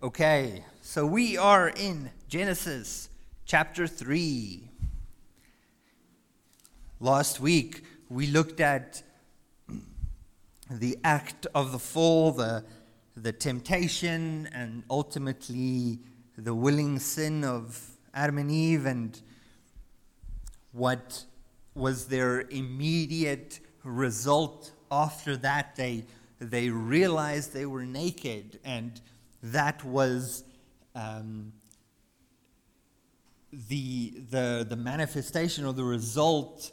Okay, so we are in Genesis chapter 3. Last week, we looked at the act of the fall, the, the temptation, and ultimately the willing sin of Adam and Eve, and what was their immediate result after that. They, they realized they were naked, and that was um, the, the, the manifestation or the result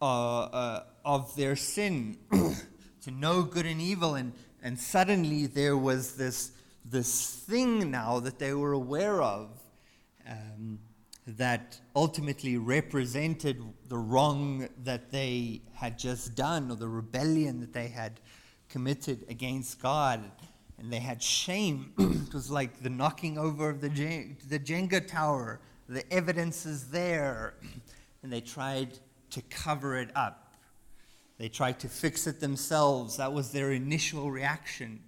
uh, uh, of their sin to know good and evil. And, and suddenly there was this, this thing now that they were aware of um, that ultimately represented the wrong that they had just done or the rebellion that they had committed against God and they had shame. it was like the knocking over of the, the Jenga tower. The evidence is there. and they tried to cover it up. They tried to fix it themselves. That was their initial reaction.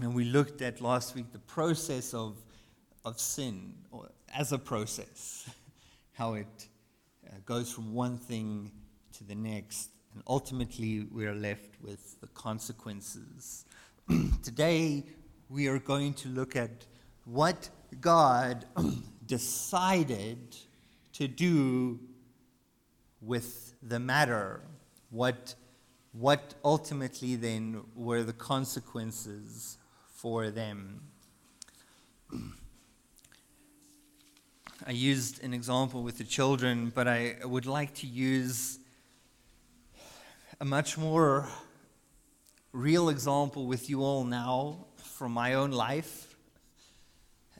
And we looked at last week the process of, of sin or as a process, how it uh, goes from one thing to the next. And ultimately, we are left with the consequences Today, we are going to look at what God decided to do with the matter. What, what ultimately then were the consequences for them? I used an example with the children, but I would like to use a much more real example with you all now from my own life.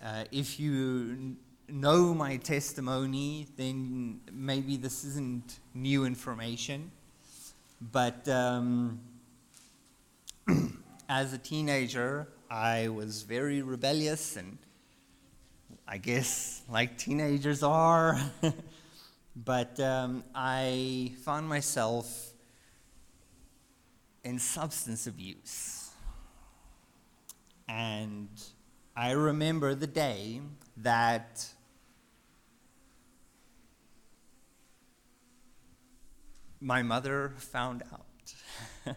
Uh, if you know my testimony, then maybe this isn't new information. But um, as a teenager, I was very rebellious, and I guess like teenagers are. but um, I found myself in substance abuse. And I remember the day that my mother found out.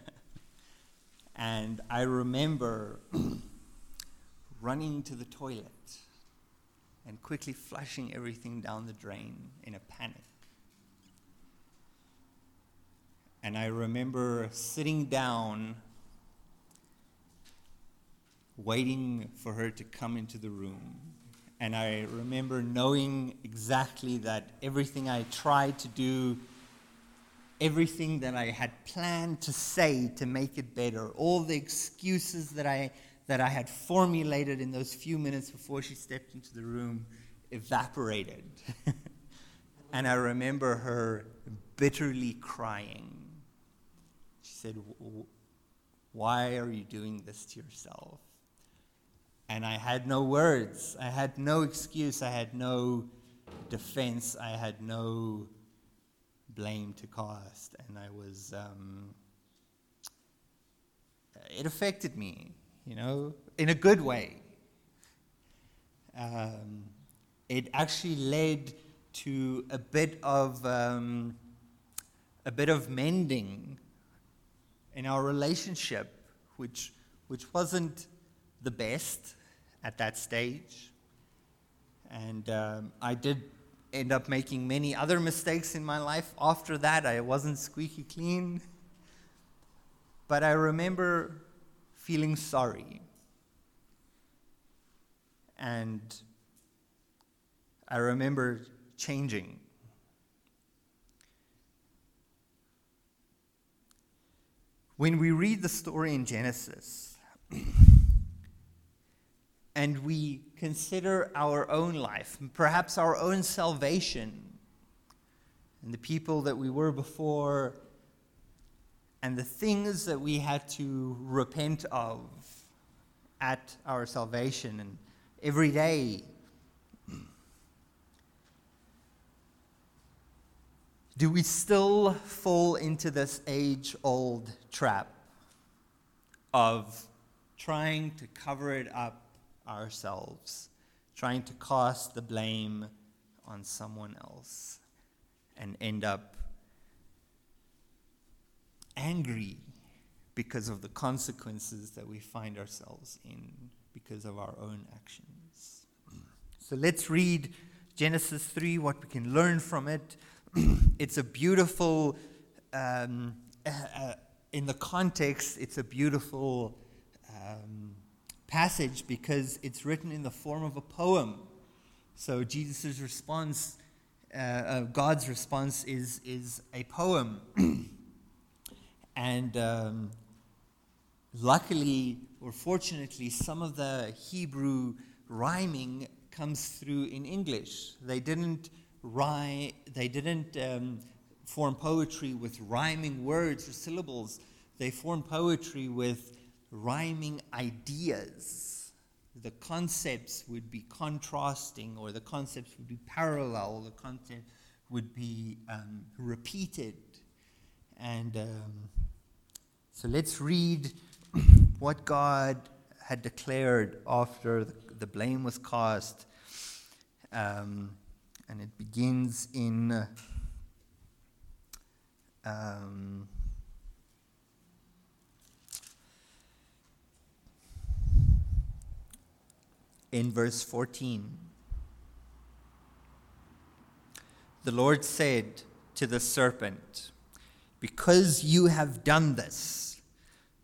and I remember running to the toilet and quickly flushing everything down the drain in a panic. And I remember sitting down, waiting for her to come into the room. And I remember knowing exactly that everything I tried to do, everything that I had planned to say to make it better, all the excuses that I, that I had formulated in those few minutes before she stepped into the room evaporated. and I remember her bitterly crying said, Why are you doing this to yourself? And I had no words. I had no excuse. I had no defense. I had no blame to cast. And I was, um, it affected me, you know, in a good way. Um, it actually led to a bit of um, a bit of mending in our relationship, which, which wasn't the best at that stage. And um, I did end up making many other mistakes in my life after that. I wasn't squeaky clean. But I remember feeling sorry. And I remember changing. When we read the story in Genesis and we consider our own life, perhaps our own salvation, and the people that we were before, and the things that we had to repent of at our salvation and every day Do we still fall into this age old trap of trying to cover it up ourselves, trying to cast the blame on someone else and end up angry because of the consequences that we find ourselves in because of our own actions. So let's read Genesis 3, what we can learn from it. it's a beautiful, um, uh, uh, in the context, it's a beautiful um, passage because it's written in the form of a poem. So Jesus' response, uh, uh, God's response, is, is a poem. and um, luckily or fortunately, some of the Hebrew rhyming comes through in English. They didn't they didn't um, form poetry with rhyming words or syllables. They formed poetry with rhyming ideas. The concepts would be contrasting, or the concepts would be parallel, the content would be um, repeated. And um, so let's read what God had declared after the, the blame was cast. Um, and it begins in. Um, in verse 14. The Lord said to the serpent, Because you have done this,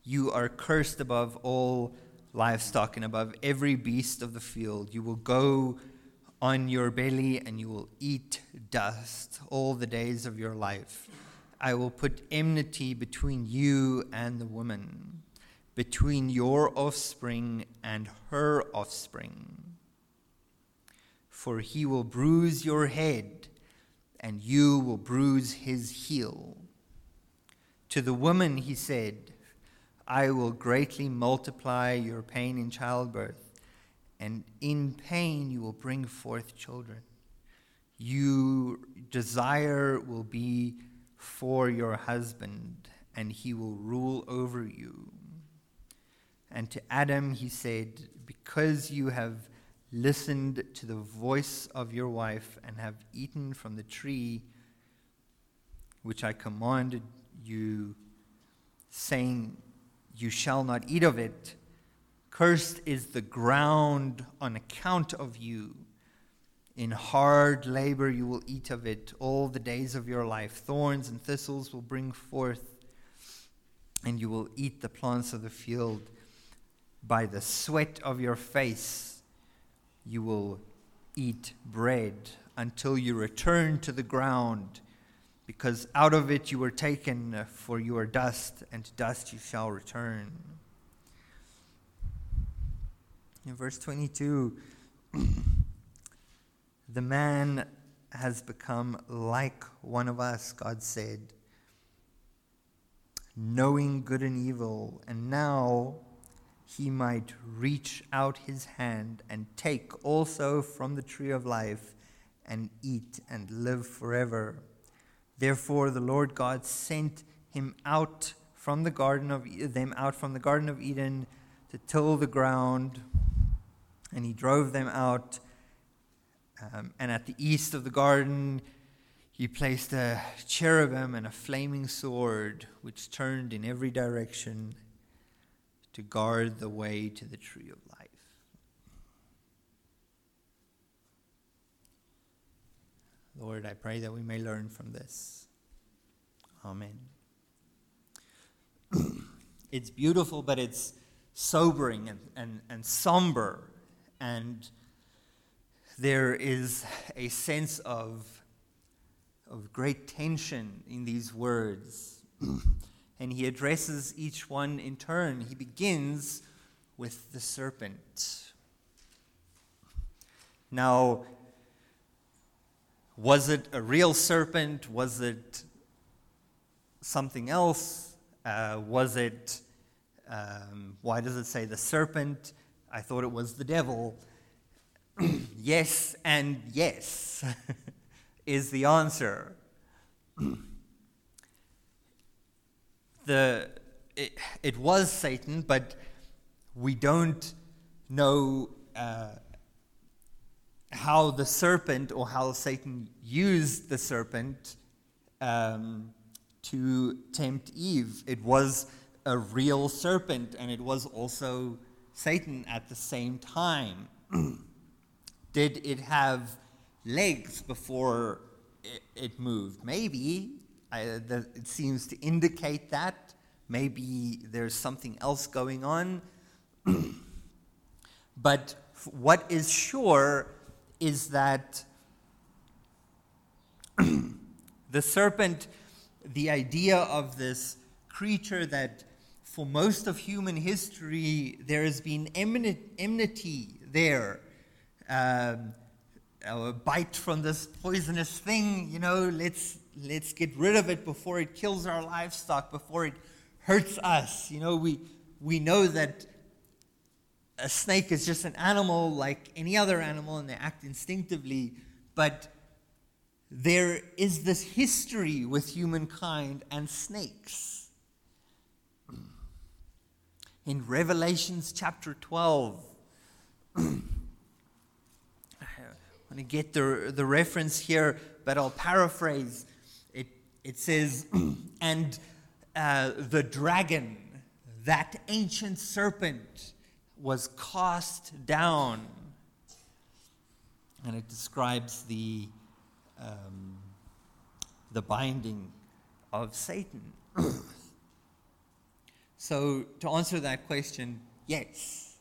you are cursed above all livestock and above every beast of the field. You will go on your belly and you will eat dust all the days of your life. I will put enmity between you and the woman between your offspring and her offspring. For he will bruise your head, and you will bruise his heel. To the woman he said, I will greatly multiply your pain in childbirth, and in pain you will bring forth children. Your desire will be for your husband, and he will rule over you. And to Adam he said, Because you have listened to the voice of your wife and have eaten from the tree which I commanded you, saying, You shall not eat of it. Cursed is the ground on account of you. In hard labor you will eat of it all the days of your life. Thorns and thistles will bring forth, and you will eat the plants of the field by the sweat of your face you will eat bread until you return to the ground, because out of it you were taken, uh, for you are dust, and to dust you shall return. In verse 22, the man has become like one of us, God said, knowing good and evil, and now he might reach out his hand and take also from the tree of life and eat and live forever. Therefore the Lord God sent him out from the garden of them out from the garden of Eden to till the ground, and he drove them out. Um, and at the east of the garden, he placed a cherubim and a flaming sword, which turned in every direction to guard the way to the tree of life. Lord, I pray that we may learn from this. Amen. it's beautiful, but it's sobering and, and, and somber. And there is a sense of, of great tension in these words. and he addresses each one in turn. He begins with the serpent. Now, was it a real serpent? Was it something else? Uh, was it, um, why does it say the serpent? I thought it was the devil. yes, and yes is the answer. the, it, it was Satan, but we don't know uh, how the serpent or how Satan used the serpent um, to tempt Eve. It was a real serpent, and it was also Satan at the same time. Did it have legs before it, it moved? Maybe. I, the, it seems to indicate that. Maybe there's something else going on. but what is sure is that the serpent, the idea of this creature that for most of human history there has been enmity there. Um, a bite from this poisonous thing, you know, let's, let's get rid of it before it kills our livestock, before it hurts us. You know, we, we know that a snake is just an animal like any other animal and they act instinctively, but there is this history with humankind and snakes. In Revelations chapter 12, I want to get the, the reference here, but I'll paraphrase. It, it says, And uh, the dragon, that ancient serpent, was cast down. And it describes the, um, the binding of Satan. so, to answer that question, yes.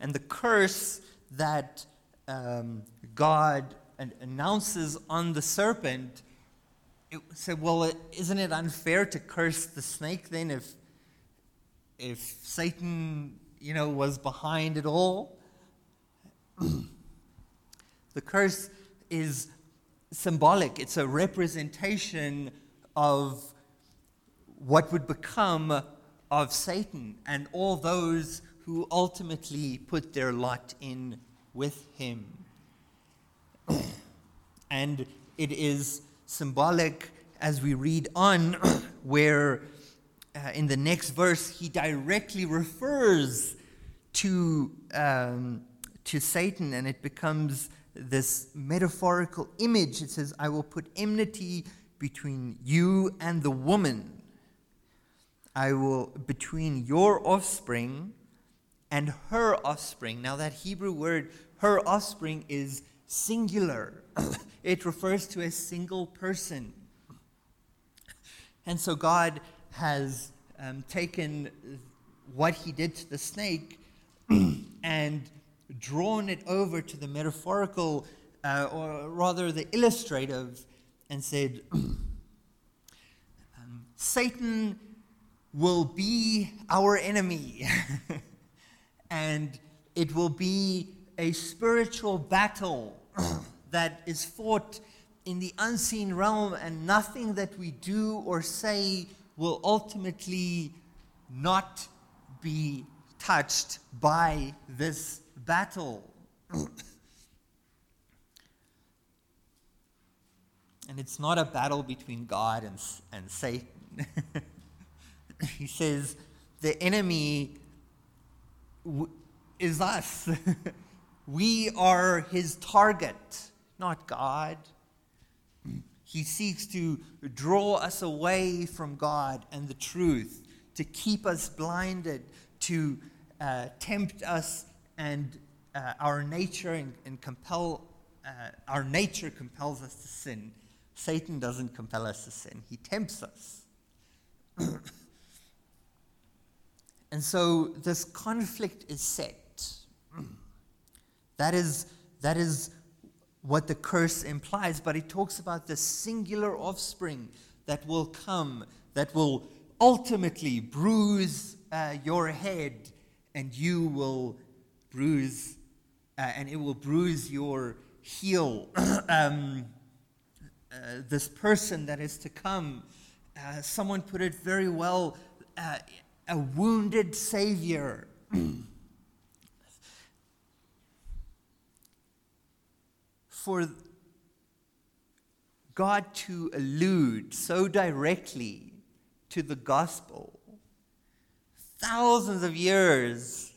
And the curse that um, God announces on the serpent, it said, well, isn't it unfair to curse the snake then if if Satan, you know, was behind it all. the curse is symbolic, it's a representation of what would become of Satan and all those who ultimately put their lot in with him. and it is symbolic as we read on, where uh, in the next verse, he directly refers to, um, to Satan, and it becomes this metaphorical image. It says, I will put enmity between you and the woman. I will, between your offspring and her offspring. Now, that Hebrew word, her offspring, is singular, it refers to a single person. And so, God has um, taken what he did to the snake and drawn it over to the metaphorical, uh, or rather the illustrative, and said, um, Satan will be our enemy, and it will be a spiritual battle that is fought in the unseen realm, and nothing that we do or say will ultimately not be touched by this battle. and it's not a battle between God and, and Satan. he says the enemy w- is us. we are his target, not God. He seeks to draw us away from God and the truth, to keep us blinded, to uh, tempt us and uh, our nature and, and compel uh, our nature compels us to sin. Satan doesn't compel us to sin. He tempts us. and so this conflict is set. that is that is what the curse implies, but it talks about the singular offspring that will come, that will ultimately bruise uh, your head, and you will bruise, uh, and it will bruise your heel. um, uh, this person that is to come, uh, someone put it very well uh, a wounded Savior. for God to allude so directly to the gospel thousands of years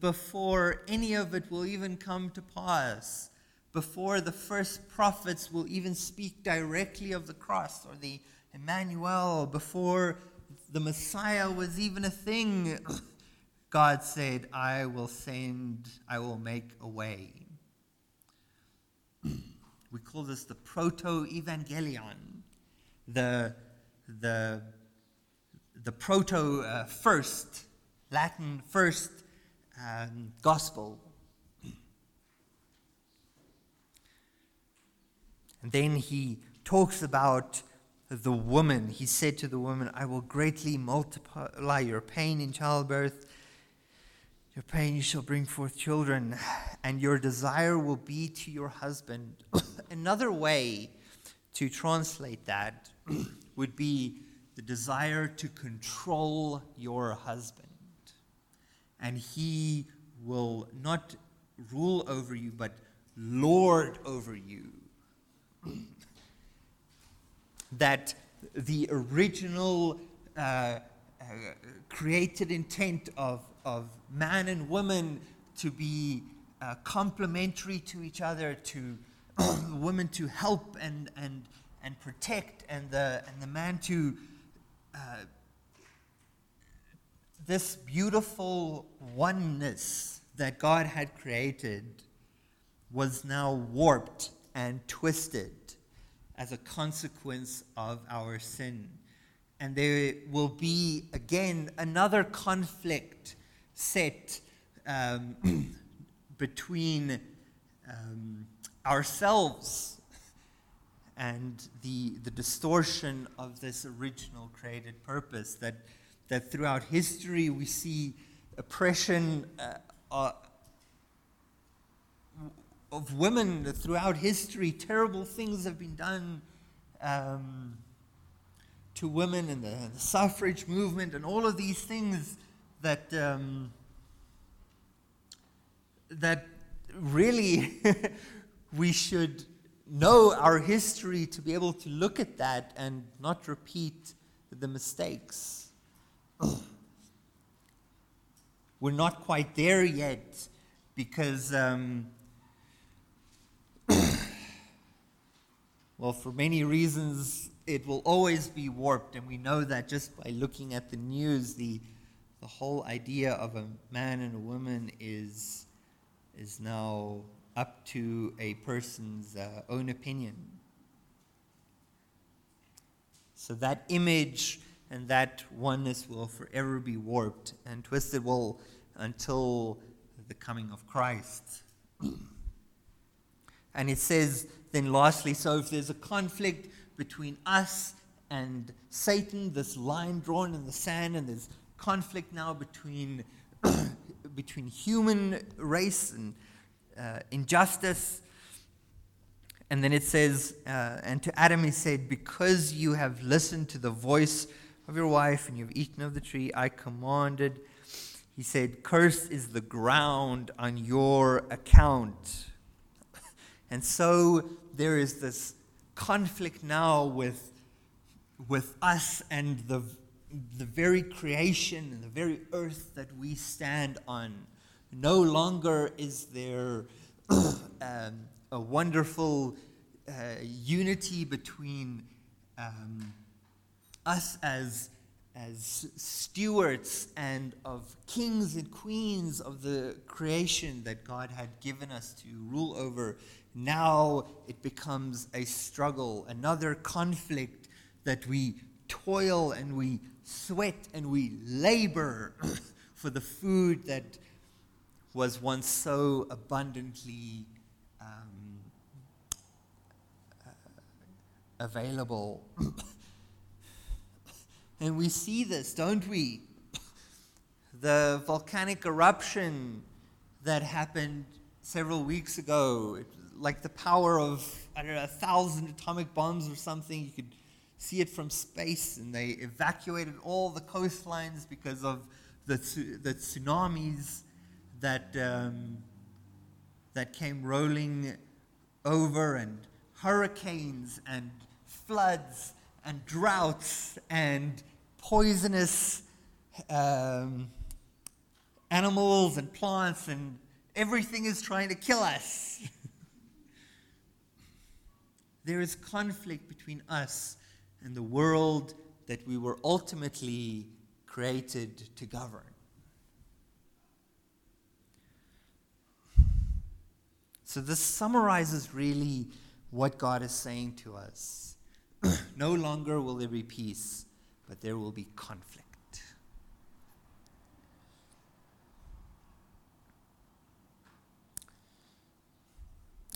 before any of it will even come to pass, before the first prophets will even speak directly of the cross or the Emmanuel, before the Messiah was even a thing, God said, I will send, I will make a way. we call this the proto evangelion, the, the, the proto uh, first, Latin first um, gospel. And then he talks about the woman. He said to the woman, I will greatly multiply your pain in childbirth. Your pain, you shall bring forth children, and your desire will be to your husband. Another way to translate that would be the desire to control your husband. And he will not rule over you, but lord over you that the original uh, uh, created intent of, of man and woman to be uh, complementary to each other, to women to help and, and, and protect, and the, and the man to. Uh, this beautiful oneness that God had created was now warped and twisted as a consequence of our sin. And there will be, again, another conflict set um, between um, ourselves and the, the distortion of this original created purpose. That, that throughout history we see oppression uh, uh, of women throughout history. Terrible things have been done um, to women and the, the, suffrage movement and all of these things that um, that really we should know our history to be able to look at that and not repeat the mistakes. We're not quite there yet because um, Well, for many reasons, it will always be warped, and we know that just by looking at the news, the, the whole idea of a man and a woman is, is now up to a person's uh, own opinion. So that image and that oneness will forever be warped and twisted will until the coming of Christ. and it says then, lastly, so if there's a conflict between us and Satan, this line drawn in the sand, and there's conflict now between, between human race and uh, injustice. And then it says, uh, and to Adam he said, Because you have listened to the voice of your wife and you've eaten of the tree, I commanded. He said, Cursed is the ground on your account. And so there is this conflict now with, with us and the, the very creation and the very earth that we stand on. No longer is there um, a wonderful uh, unity between um, us as, as stewards and of kings and queens of the creation that God had given us to rule over now it becomes a struggle, another conflict that we toil and we sweat and we labor for the food that was once so abundantly um, uh, available. and we see this, don't we? The volcanic eruption that happened several weeks ago. It like the power of, I don't know, a thousand atomic bombs or something. You could see it from space, and they evacuated all the coastlines because of the, the tsunamis that, um, that came rolling over, and hurricanes, and floods, and droughts, and poisonous um, animals and plants, and everything is trying to kill us. there is conflict between us and the world that we were ultimately created to govern. So, this summarizes really what God is saying to us. no longer will there be peace, but there will be conflict.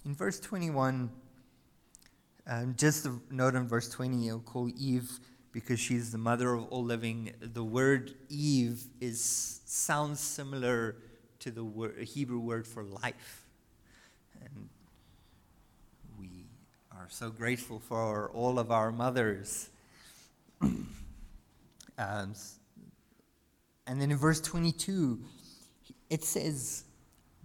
In verse 21, um, just a note on verse 20, I'll call Eve because she's the mother of all living. The word Eve is sounds similar to the word, Hebrew word for life. And we are so grateful for all of our mothers. um, and then in verse 22, it says,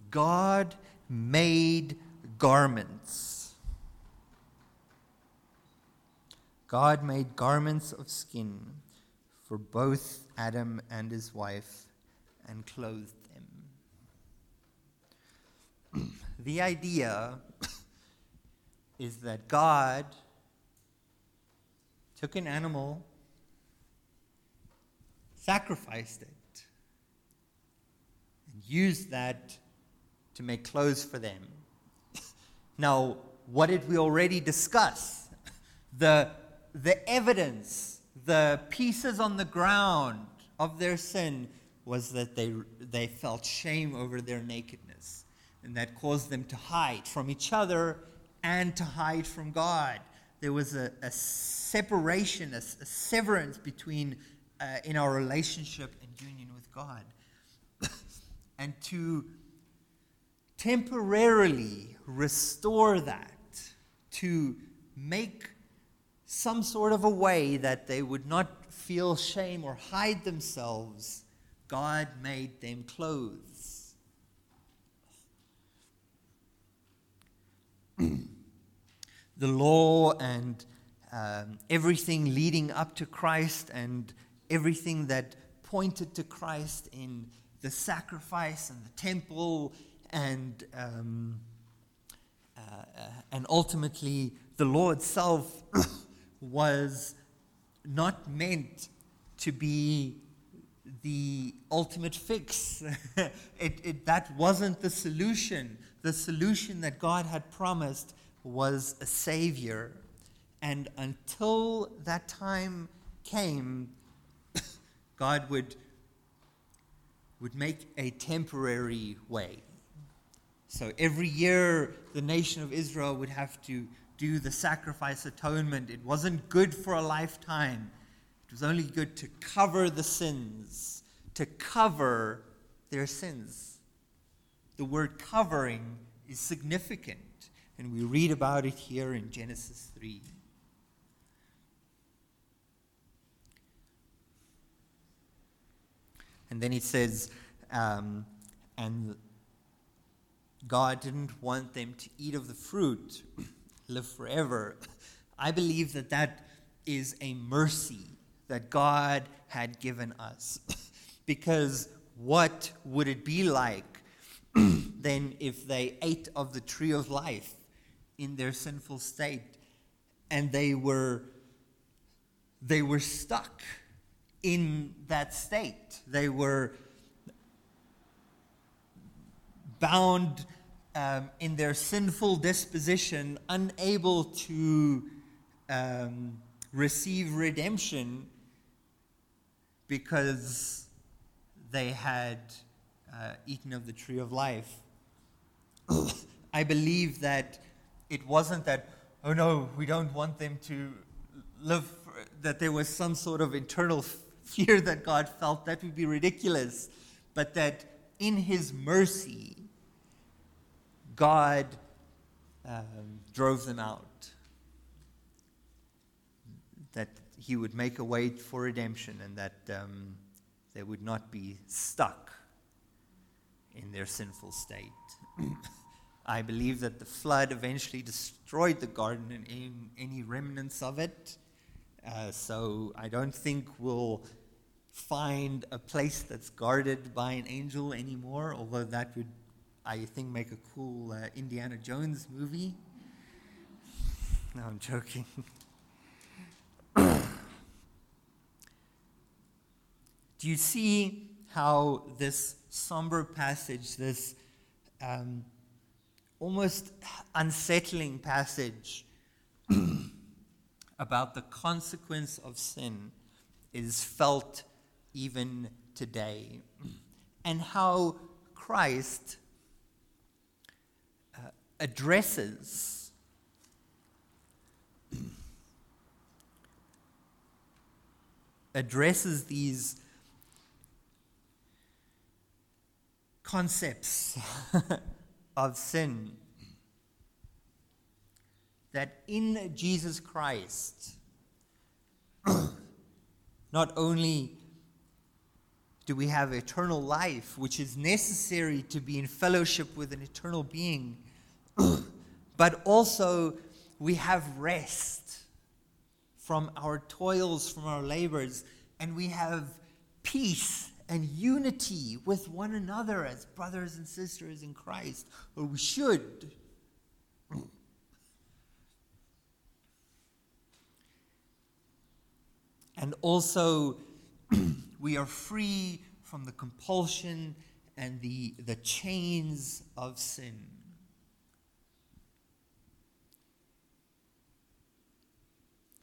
God made garments. God made garments of skin for both Adam and his wife and clothed them. the idea is that God took an animal, sacrificed it, and used that to make clothes for them. Now, what did we already discuss? The, the evidence, the pieces on the ground of their sin was that they, they felt shame over their nakedness. And that caused them to hide from each other and to hide from God. There was a, a separation, a, a, severance between uh, in our relationship and union with God. and to temporarily restore that, to make some sort of a way that they would not feel shame or hide themselves, God made them clothes. the law and um, everything leading up to Christ and everything that pointed to Christ in the sacrifice and the temple and um, uh, and ultimately, the law itself was not meant to be the ultimate fix. it, it, that wasn't the solution. The solution that God had promised was a Savior. And until that time came, God would, would make a temporary way. So every year, the nation of Israel would have to do the sacrifice atonement. It wasn't good for a lifetime, it was only good to cover the sins, to cover their sins. The word covering is significant, and we read about it here in Genesis 3. And then he says, um, and God didn't want them to eat of the fruit, live forever. I believe that that is a mercy that God had given us. because what would it be like then if they ate of the tree of life in their sinful state and they were they were stuck in that state they were bound um, in their sinful disposition, unable to um, receive redemption because they had uh, eaten of the tree of life. I believe that it wasn't that, oh no, we don't want them to live, that there was some sort of internal fear that God felt. That would be ridiculous. But that in His mercy, God um, drove them out. That He would make a way for redemption and that um, they would not be stuck in their sinful state. I believe that the flood eventually destroyed the garden and any, remnants of it. Uh, so I don't think we'll find a place that's guarded by an angel anymore, although that would, I think, make a cool uh, Indiana Jones movie. No, I'm joking. Do you see how this somber passage, this um, almost unsettling passage about the consequence of sin, is felt even today? And how Christ addresses addresses these concepts of sin. That in Jesus Christ, not only do we have eternal life, which is necessary to be in fellowship with an eternal being, but also we have rest from our toils, from our labors, and we have peace and unity with one another as brothers and sisters in Christ, or we should. And also, we are free from the compulsion and the, the chains of sin.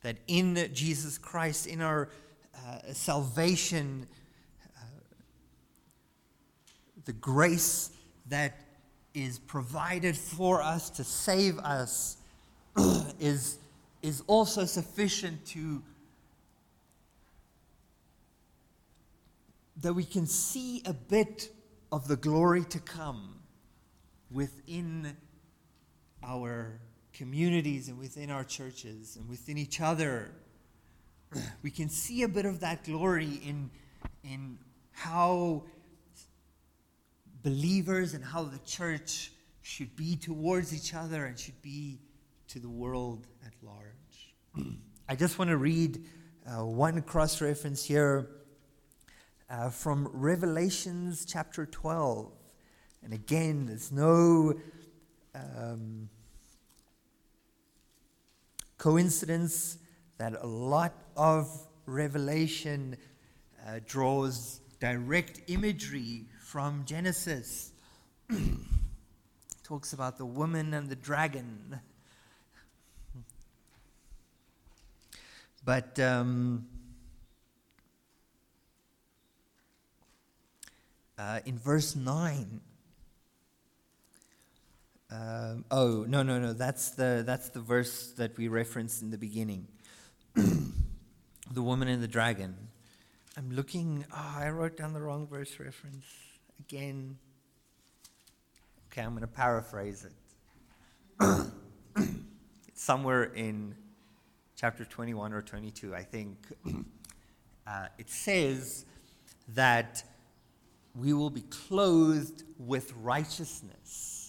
That in Jesus Christ, in our uh, salvation, the grace that is provided for us to save us is, is also sufficient to that we can see a bit of the glory to come within our communities and within our churches and within each other. We can see a bit of that glory in, in how believers and how the church should be towards each other and should be to the world at large. I just want to read uh, one cross reference here uh, from Revelations chapter 12. And again, there's no um, coincidence that a lot of Revelation uh, draws direct imagery from Genesis. Talks about the woman and the dragon. But um, uh, in verse 9, uh, oh no no no that's the that's the verse that we referenced in the beginning the woman and the dragon i'm looking oh, i wrote down the wrong verse reference again. Okay, I'm going to paraphrase it. it's somewhere in chapter 21 or 22, I think. Uh, it says that we will be clothed with righteousness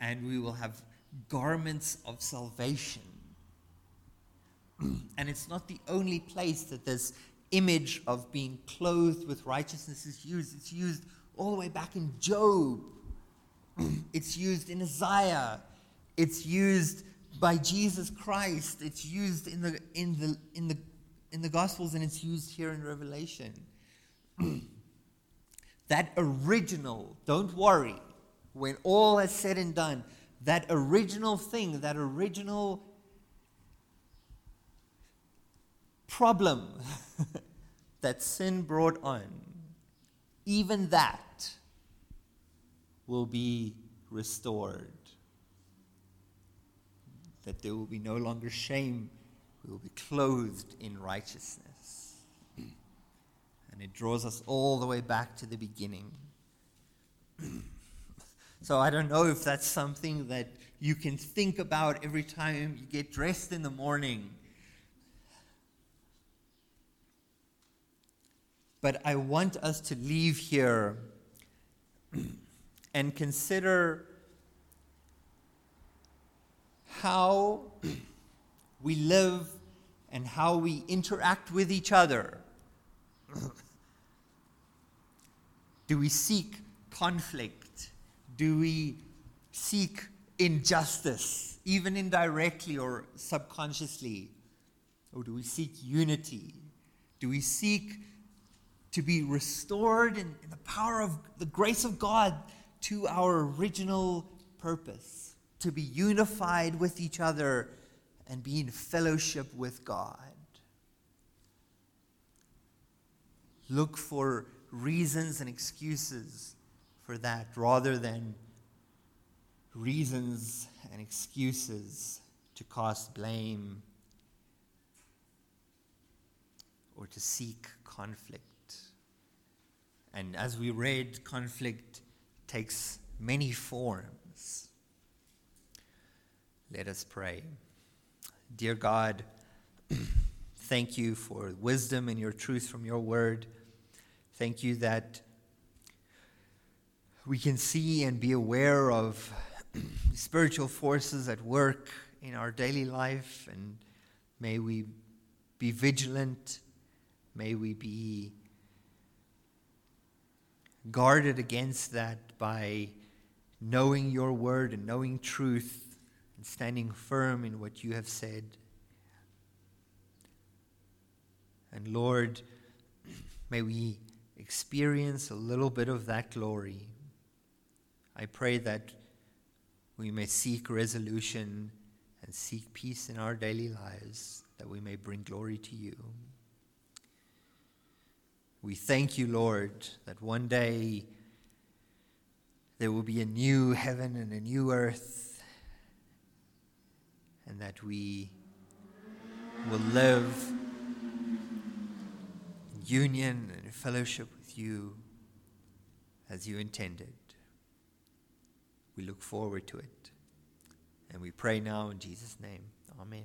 and we will have garments of salvation. and it's not the only place that this image of being clothed with righteousness is used. It's used all the way back in Job. it's used in Isaiah. It's used by Jesus Christ. It's used in the in the in the in the Gospels and it's used here in Revelation. that original, don't worry, when all is said and done, that original thing, that original problem that sin brought on, even that will be restored. That there will be no longer shame, we will be clothed in righteousness. And it draws us all the way back to the beginning. so I don't know if that's something that you can think about every time you get dressed in the morning. But I want us to leave here and consider how we live and how we interact with each other Do we seek conflict? Do we seek injustice, even indirectly or subconsciously? Or do we seek unity? Do we seek to be restored in, in, the power of the grace of God to our original purpose? To be unified with each other and be in fellowship with God. Look for reasons and excuses for that rather than reasons and excuses to cast blame or to seek conflict. And as we read, conflict takes many forms. Let us pray. Dear God, thank you for wisdom and your truth from your word. Thank you that we can see and be aware of spiritual forces at work in our daily life, and may we be vigilant. May we be guarded against that by knowing your word and knowing truth and standing firm in what you have said. And Lord, may we experience a little bit of that glory. I pray that we may seek resolution and seek peace in our daily lives, that we may bring glory to you. We thank you, Lord, that one day there will be a new heaven and a new earth, and that we will live in union and fellowship with you as you intended. We look forward to it. And we pray now in Jesus' name. Amen.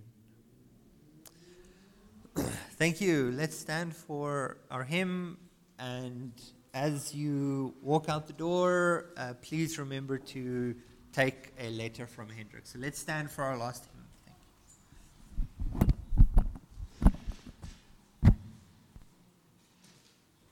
Thank you. Let's stand for our hymn. And as you walk out the door, uh, please remember to take a letter from Hendrik. So let's stand for our last.